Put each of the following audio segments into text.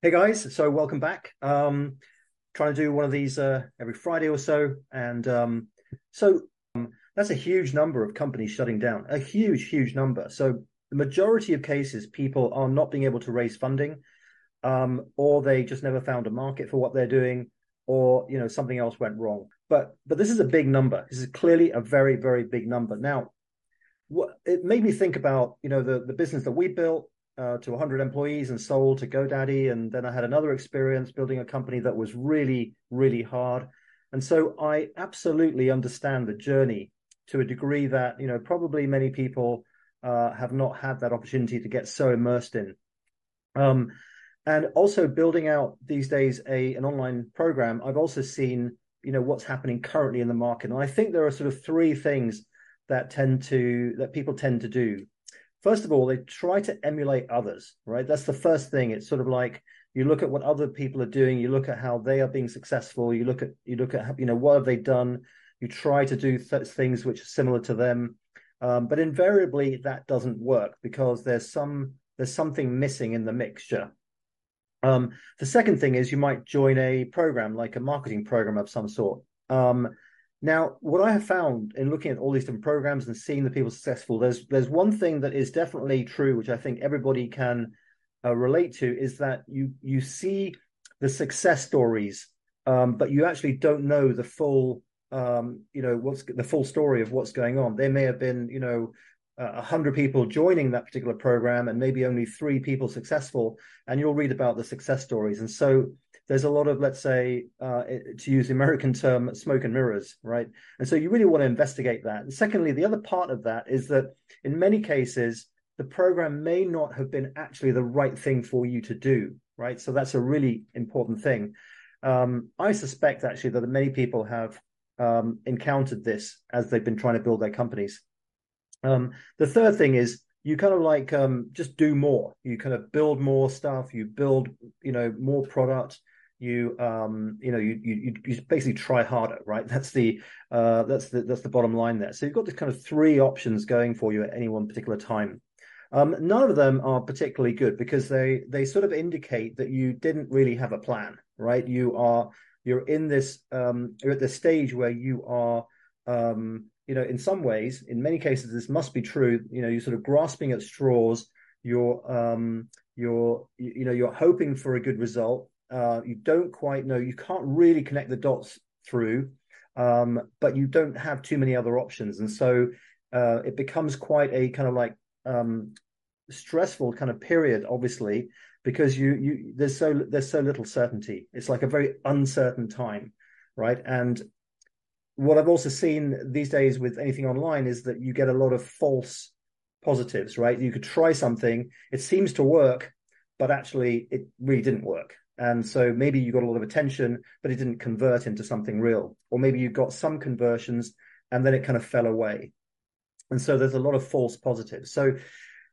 Hey guys, so welcome back. Um, trying to do one of these uh, every Friday or so, and um, so um, that's a huge number of companies shutting down. A huge, huge number. So the majority of cases, people are not being able to raise funding, um, or they just never found a market for what they're doing, or you know something else went wrong. But but this is a big number. This is clearly a very, very big number. Now, what it made me think about you know the the business that we built uh, to 100 employees and sold to GoDaddy. And then I had another experience building a company that was really, really hard. And so I absolutely understand the journey to a degree that, you know, probably many people uh, have not had that opportunity to get so immersed in. Um, and also building out these days a an online program, I've also seen, you know, what's happening currently in the market. And I think there are sort of three things that tend to that people tend to do first of all, they try to emulate others, right? That's the first thing. It's sort of like you look at what other people are doing, you look at how they are being successful, you look at you look at you know what have they done. You try to do th- things which are similar to them, um, but invariably that doesn't work because there's some there's something missing in the mixture. Um, the second thing is you might join a program like a marketing program of some sort. Um, now, what I have found in looking at all these different programs and seeing the people successful, there's there's one thing that is definitely true, which I think everybody can uh, relate to, is that you you see the success stories, um, but you actually don't know the full, um, you know, what's the full story of what's going on. There may have been, you know, a hundred people joining that particular program, and maybe only three people successful, and you'll read about the success stories. And so there's a lot of, let's say, uh, to use the American term, smoke and mirrors, right? And so you really want to investigate that. And secondly, the other part of that is that in many cases, the program may not have been actually the right thing for you to do, right? So that's a really important thing. Um, I suspect actually that many people have um, encountered this as they've been trying to build their companies. Um, the third thing is you kind of like um, just do more. You kind of build more stuff. You build, you know, more product you um you know you you you basically try harder right? That's the uh that's the that's the bottom line there. So you've got this kind of three options going for you at any one particular time. Um none of them are particularly good because they they sort of indicate that you didn't really have a plan right? You are you're in this um you're at the stage where you are um you know in some ways in many cases this must be true. You know you're sort of grasping at straws. You're um you're you know you're hoping for a good result uh, you don't quite know, you can't really connect the dots through, um, but you don't have too many other options. And so uh, it becomes quite a kind of like um, stressful kind of period, obviously, because you you there's so there's so little certainty. It's like a very uncertain time, right? And what I've also seen these days with anything online is that you get a lot of false positives, right? You could try something, it seems to work, but actually it really didn't work. And so maybe you got a lot of attention, but it didn't convert into something real. Or maybe you got some conversions and then it kind of fell away. And so there's a lot of false positives. So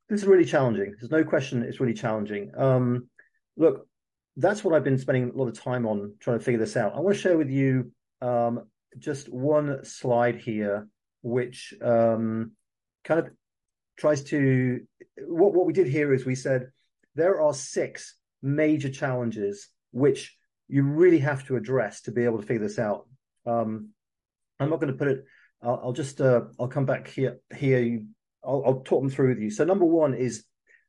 this is really challenging. There's no question it's really challenging. Um, look, that's what I've been spending a lot of time on trying to figure this out. I want to share with you um, just one slide here, which um, kind of tries to what what we did here is we said there are six major challenges which you really have to address to be able to figure this out. Um, I'm not going to put it. I'll, I'll just. Uh, I'll come back here. Here, you. I'll, I'll, talk them through with you. So, number one is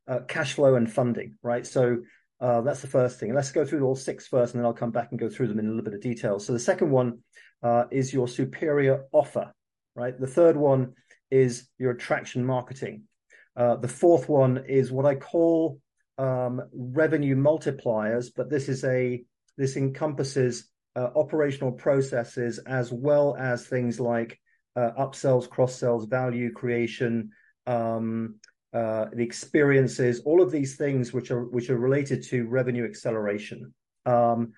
uh, cash flow and funding. Right. So uh, that's the first thing. Let's go through all six first, and then I'll come back and go through them in a little bit of detail. So, the second one uh, is your superior offer. Right. The third one is your attraction marketing. Uh, the fourth one is what I call um, revenue multipliers, but this is a this encompasses uh, operational processes as well as things like uh, upsells, cross sells, value creation, um, uh, the experiences, all of these things which are which are related to revenue acceleration. Um,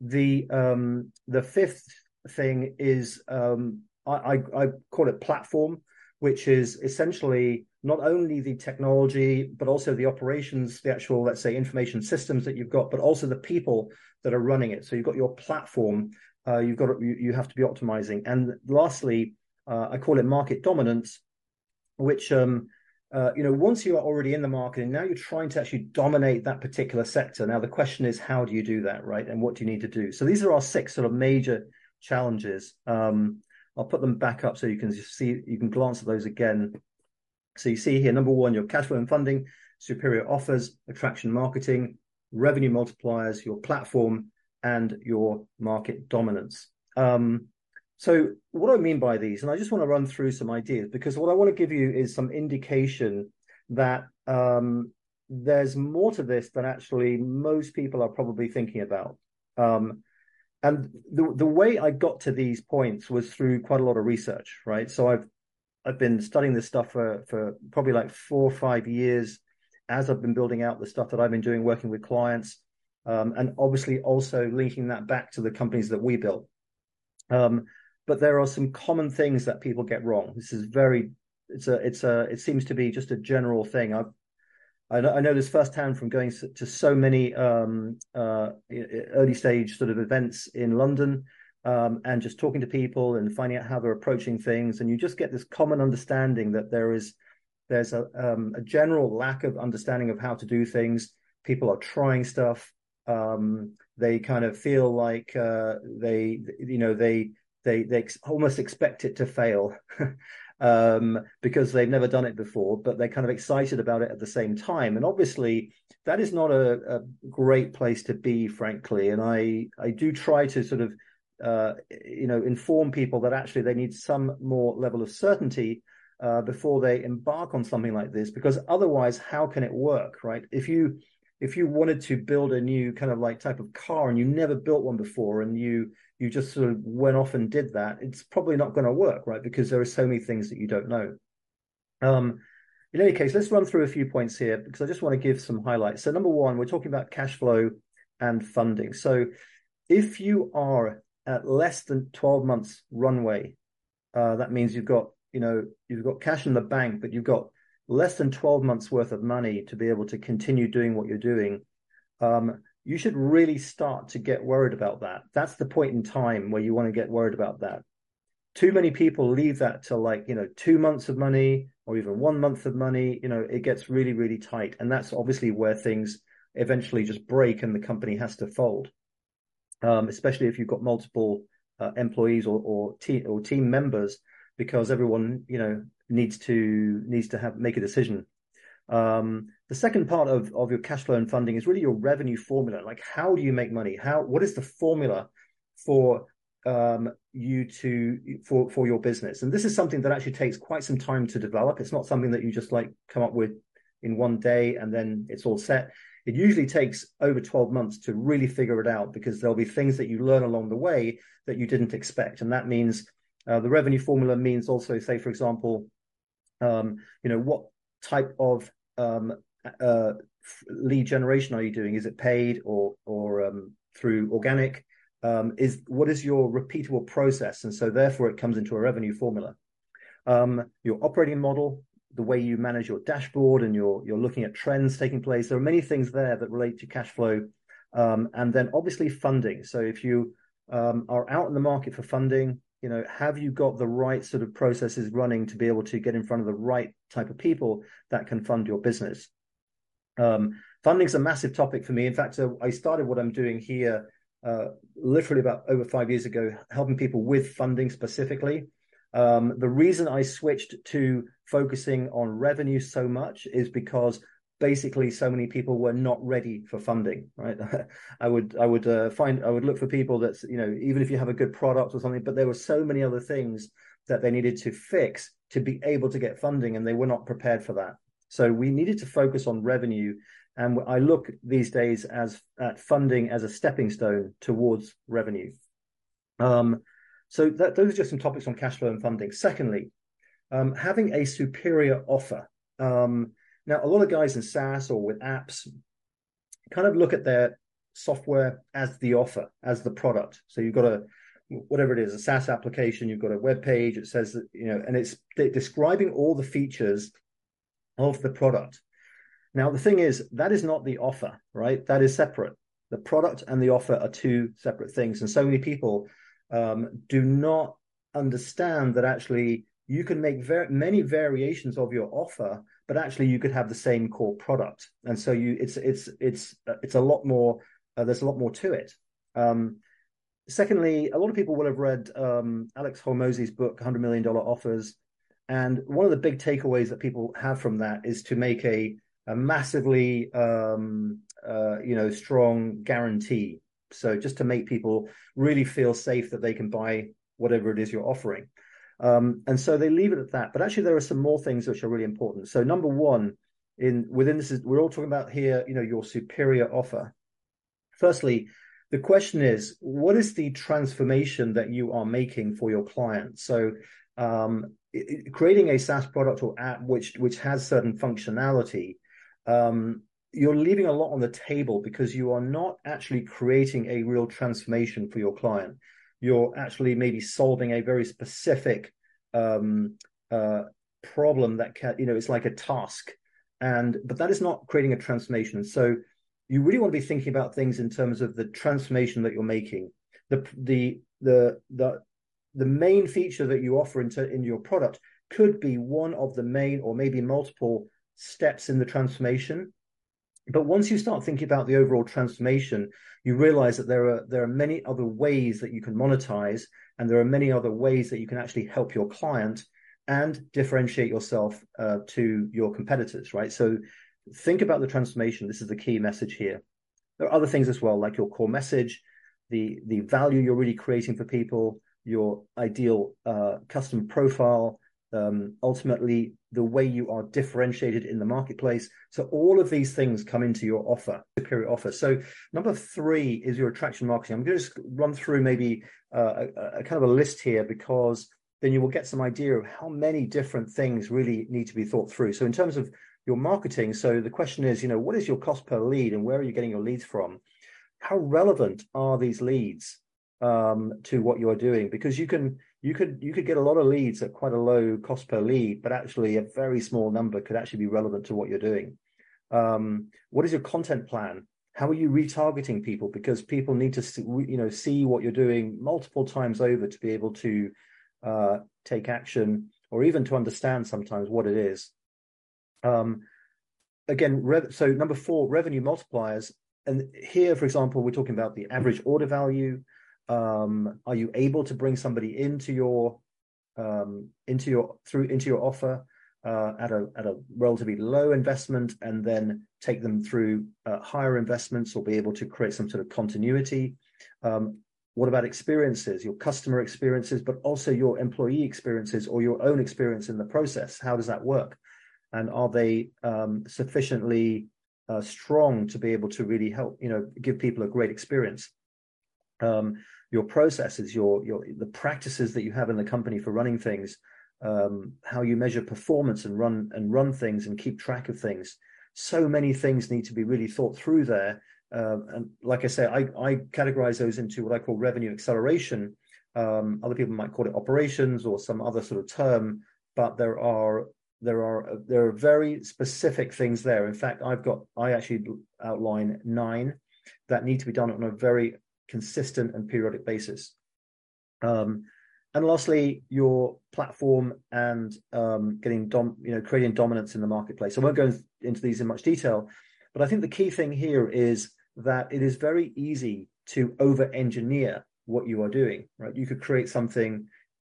the um, the fifth thing is um, I, I, I call it platform, which is essentially not only the technology, but also the operations, the actual, let's say, information systems that you've got, but also the people that are running it. So you've got your platform, uh, you've got you, you, have to be optimizing. And lastly, uh, I call it market dominance, which um, uh, you know, once you are already in the market and now you're trying to actually dominate that particular sector. Now the question is, how do you do that, right? And what do you need to do? So these are our six sort of major challenges. Um, I'll put them back up so you can see, you can glance at those again. So you see here, number one, your cash flow and funding, superior offers, attraction marketing, revenue multipliers, your platform, and your market dominance. Um, so what I mean by these? And I just want to run through some ideas because what I want to give you is some indication that um, there's more to this than actually most people are probably thinking about. Um, and the the way I got to these points was through quite a lot of research, right? So I've I've been studying this stuff for for probably like four or five years as I've been building out the stuff that I've been doing, working with clients, um, and obviously also linking that back to the companies that we built. Um, but there are some common things that people get wrong. This is very, it's a, it's a, it seems to be just a general thing. I've, I know, I know this firsthand from going to so many um, uh, early stage sort of events in London um, and just talking to people and finding out how they're approaching things. And you just get this common understanding that there is there's a, um, a general lack of understanding of how to do things. People are trying stuff. Um, they kind of feel like uh, they, you know, they they they ex- almost expect it to fail um, because they've never done it before, but they're kind of excited about it at the same time. And obviously, that is not a, a great place to be, frankly. And I I do try to sort of uh, you know inform people that actually they need some more level of certainty uh, before they embark on something like this, because otherwise, how can it work, right? If you if you wanted to build a new kind of like type of car and you never built one before and you you just sort of went off and did that it's probably not going to work right? Because there are so many things that you don't know. Um, in any case let's run through a few points here because i just want to give some highlights. So number one we're talking about cash flow and funding. So if you are at less than 12 months runway uh, that means you've got you know you've got cash in the bank but you've got less than 12 months worth of money to be able to continue doing what you're doing, um, you should really start to get worried about that. That's the point in time where you want to get worried about that. Too many people leave that to like, you know, two months of money or even one month of money. You know, it gets really, really tight. And that's obviously where things eventually just break and the company has to fold. Um, especially if you've got multiple uh, employees or, or, te- or team members, because everyone, you know, needs to needs to have make a decision. Um, the second part of, of your cash flow and funding is really your revenue formula. Like, how do you make money? How what is the formula for um, you to for for your business? And this is something that actually takes quite some time to develop. It's not something that you just like come up with in one day and then it's all set. It usually takes over 12 months to really figure it out because there'll be things that you learn along the way that you didn't expect. And that means uh, the revenue formula means also, say, for example, um, you know, what type of um, uh, lead generation are you doing? Is it paid or or um, through organic? Um, is what is your repeatable process? And so therefore, it comes into a revenue formula. Um, your operating model, the way you manage your dashboard, and you're you're looking at trends taking place. There are many things there that relate to cash flow, um, and then obviously funding. So if you are out in the market for funding, you know have you got the right sort of processes running to be able to get in front of the right type of people that can fund your business um, funding's a massive topic for me in fact uh, i started what i'm doing here uh, literally about over five years ago helping people with funding specifically um, the reason i switched to focusing on revenue so much is because basically so many people were not ready for funding right? I would i would uh, find i would look for people that you know even if you have a good product or something but there were so many other things that they needed to fix to be able to get funding and they were not prepared for that. So we needed to focus on revenue and i look these days as at funding as a stepping stone towards revenue. Um, so that, those are just some topics on cash flow and funding secondly um, having a superior offer um, now, a lot of guys in SaaS or with apps kind of look at their software as the offer, as the product. So you've got a whatever it is, a SaaS application, you've got a web page, it says that, you know, and it's describing all the features of the product. Now, the thing is, that is not the offer, right? That is separate. The product and the offer are two separate things. And so many people um, do not understand that actually you can make ver- many variations of your offer but actually you could have the same core product. And so you, it's it's it's uh, it's a lot more. Uh, there's a lot more to it. Um, secondly, a lot of people will have read um, Alex Hormozi's book, Hundred Million Dollar Offers, and one of the big takeaways that people have from that is to make a a massively um, uh, you know strong guarantee. So just to make people really feel safe that they can buy whatever it is you're offering. Um, and so they leave it at that. But actually, there are some more things which are really important. So number one, in within this is we're all talking about here, you know, your superior offer. Firstly, the question is, what is the transformation that you are making for your client? So um, creating a SaaS product or app which which has certain functionality, um, you're leaving a lot on the table because you are not actually creating a real transformation for your client you're actually maybe solving a very specific um, uh, problem that can, you know, it's like a task. And, but that is not creating a transformation. So you really want to be thinking about things in terms of the transformation that you're making. The, the, the, the, the main feature that you offer into in your product could be one of the main or maybe multiple steps in the transformation but once you start thinking about the overall transformation, you realize that there are there are many other ways that you can monetize, and there are many other ways that you can actually help your client and differentiate yourself uh, to your competitors. Right. So think about the transformation. This is the key message here. There are other things as well, like your core message, the the value you're really creating for people, your ideal uh, customer profile, um, ultimately the way you are differentiated in the marketplace. So all of these things come into your offer, superior offer. So number three is your attraction marketing. I'm going to just run through maybe uh, a, a, kind of a list here because then you will get some idea of how many different things really need to be thought through. So in terms of your marketing, so the question is, you know, what is your cost per lead and where are you getting your leads from? How relevant are these leads um, to what you are doing? Because you can you could you could get a lot of leads at quite a low cost per lead, but actually a very small number could actually be relevant to what you're doing. Um, what is your content plan? How are you retargeting people? Because people need to see, you know see what you're doing multiple times over to be able to uh, take action or even to understand sometimes what it is. Um, again, so number four, revenue multipliers. And here, for example, we're talking about the average order value, um, are you able to bring somebody into your um, into your through into your offer uh, at a at a relatively low investment, and then take them through uh, higher investments, or be able to create some sort of continuity? Um, what about experiences, your customer experiences, but also your employee experiences or your own experience in the process? How does that work? And are they um, sufficiently uh, strong to be able to really help, you know, give people a great experience? Um, your processes, your your the practices that you have in the company for running things, um, how you measure performance and run and run things and keep track of things. So many things need to be really thought through there. Uh, and like I say, I, I categorize those into what I call revenue acceleration. Um, other people might call it operations or some other sort of term, but there are there are there are very specific things there. In fact, I've got I actually outline nine that need to be done on a very consistent and periodic basis. Um, and lastly, your platform and um, getting dom- you know creating dominance in the marketplace. I won't go into these in much detail, but I think the key thing here is that it is very easy to over-engineer what you are doing. Right, you could create something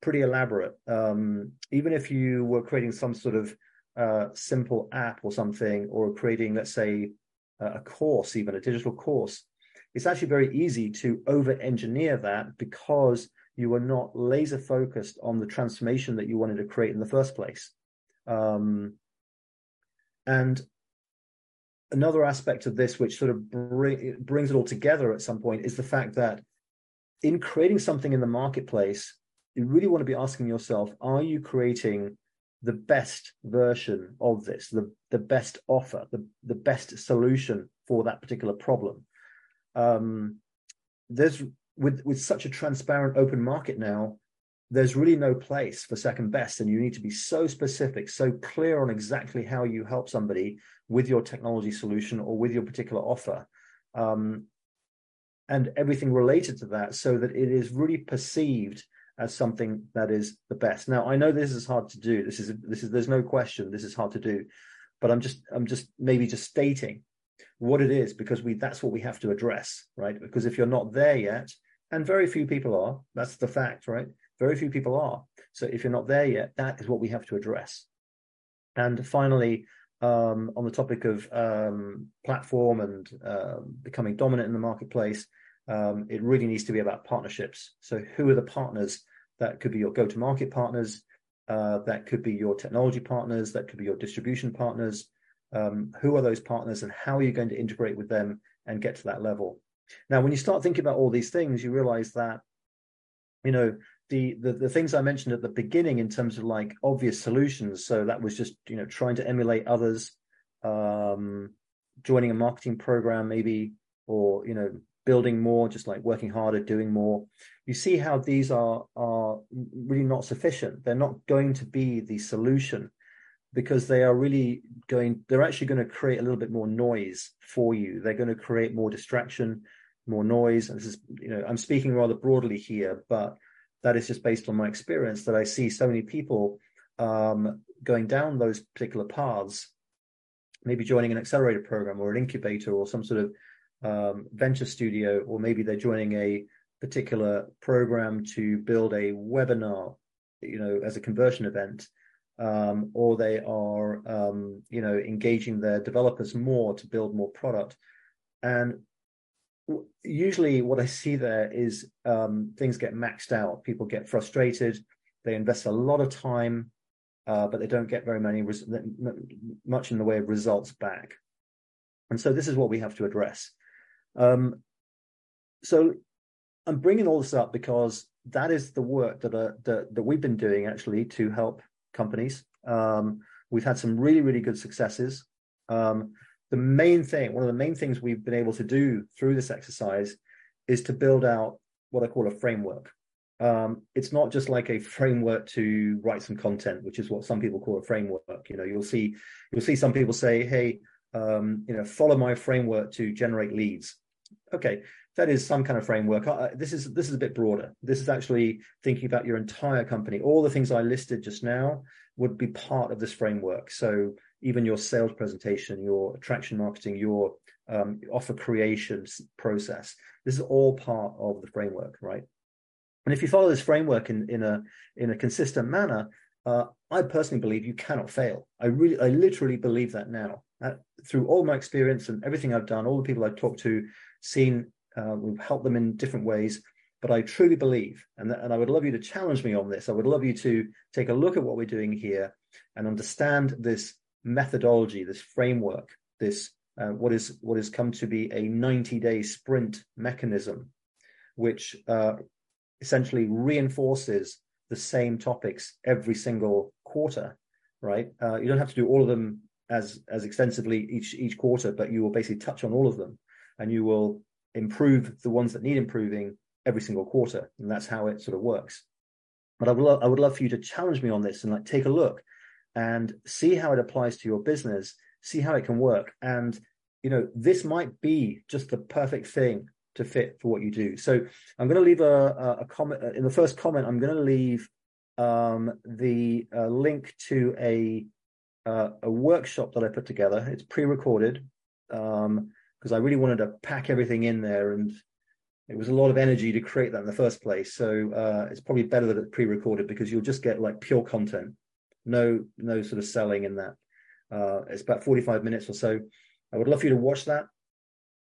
pretty elaborate, um, even if you were creating some sort of uh, simple app or something, or creating, let's say, a course, even a digital course it's actually very easy to over engineer that because you are not laser focused on the transformation that you wanted to create in the first place. Um, and another aspect of this, which sort of bring, brings it all together at some point, is the fact that in creating something in the marketplace, you really want to be asking yourself, are you creating the best version of this, the, the best offer, the, the best solution for that particular problem? Um, there's with with such a transparent open market now there's really no place for second best and you need to be so specific so clear on exactly how you help somebody with your technology solution or with your particular offer um, and everything related to that so that it is really perceived as something that is the best. Now i know this is hard to do. This is this is there's no question this is hard to do but I'm just I'm just maybe just stating what it is because we that's what we have to address, right? Because if you're not there yet, and very few people are, that's the fact, right? Very few people are. So if you're not there yet, that is what we have to address. And finally, um, on the topic of um, platform and uh, becoming dominant in the marketplace, um, it really needs to be about partnerships. So who are the partners that could be your go-to-market partners? Uh, that could be your technology partners. That could be your distribution partners. Um, who are those partners, and how are you going to integrate with them and get to that level? Now, when you start thinking about all these things, you realize that you know the, the the things I mentioned at the beginning in terms of like obvious solutions. So that was just you know trying to emulate others, um, joining a marketing program maybe, or you know building more, just like working harder, doing more. You see how these are are really not sufficient. They're not going to be the solution because they are really going. They're actually going to create a little bit more noise for you. They're going to create more distraction, more noise. And this is, you know, I'm speaking rather broadly here, but that is just based on my experience that I see so many people um, going down those particular paths, maybe joining an accelerator program or an incubator or some sort of um, venture studio, or maybe they're joining a particular program to build a webinar, you know, as a conversion event, um, or they are, um, you know, engaging their developers more to build more product. And usually, what I see there is um, things get maxed out. People get frustrated. They invest a lot of time, uh, but they don't get very many res- much in the way of results back. And so, this is what we have to address. Um, so I'm bringing all this up because that is the work that, uh, that, that we've been doing actually to help companies. Um, we've had some really, really good successes. Um, the main thing, one of the main things we've been able to do through this exercise is to build out what I call a framework. Um, it's not just like a framework to write some content, which is what some people call a framework. You know, you'll see you'll see some people say, "Hey, um, you know, follow my framework to generate leads." okay, that is some kind of framework. This is this is a bit broader. This is actually thinking about your entire company. All the things I listed just now would be part of this framework. So even your sales presentation, your attraction marketing, your um, offer creation process. This is all part of the framework, right? And if you follow this framework in, in a in a consistent manner, uh, I personally believe you cannot fail. I really, I literally believe that now. Uh, through all my experience and everything I've done, all the people I've talked to, seen, uh, we've helped them in different ways. But I truly believe, and, and I would love you to challenge me on this. I would love you to take a look at what we're doing here and understand this methodology, this framework, this uh, what is what has come to be a 90 day sprint mechanism, which uh, essentially reinforces the same topics every single quarter. Right? Uh, you don't have to do all of them as as extensively each each quarter, but you will basically touch on all of them and you will improve the ones that need improving every single quarter. And that's how it sort of works. But I would love, I would love for you to challenge me on this and like take a look and see how it applies to your business, see how it can work. And, you know, this might be just the perfect thing to fit for what you do. So I'm going to leave a, a, a comment uh, in the first comment. I'm going to leave um, the uh, link to a uh, a workshop that I put together. It's pre-recorded. Um, because I really wanted to pack everything in there and it was a lot of energy to create that in the first place. So uh, it's probably better that it's pre-recorded because you'll just get like pure content, no no sort of selling in that. Uh, it's about 45 minutes or so. I would love for you to watch that,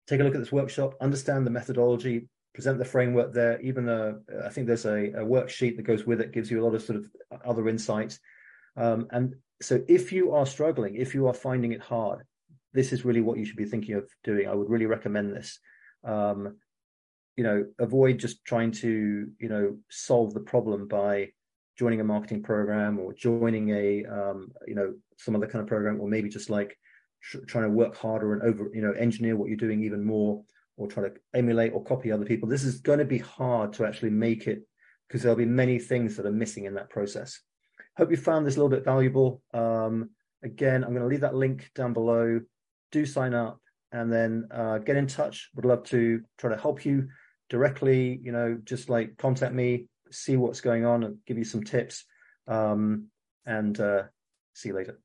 take a look at this workshop, understand the methodology, present the framework there. Even a, I think there's a, a worksheet that goes with it, gives you a lot of sort of other insights. Um, and so if you are struggling, if you are finding it hard, this is really what you should be thinking of doing. I would really recommend this. Um, you know, avoid just trying to, you know, solve the problem by joining a marketing program or joining a, um, you know, some other kind of program, or maybe just like tr- trying to work harder and over, you know, engineer what you're doing even more, or try to emulate or copy other people. This is going to be hard to actually make it because there'll be many things that are missing in that process. Hope you found this a little bit valuable. Um, again, I'm going to leave that link down below do sign up and then uh, get in touch. Would love to try to help you directly. You know, just like contact me, see what's going on, and give you some tips. Um, and uh, see you later.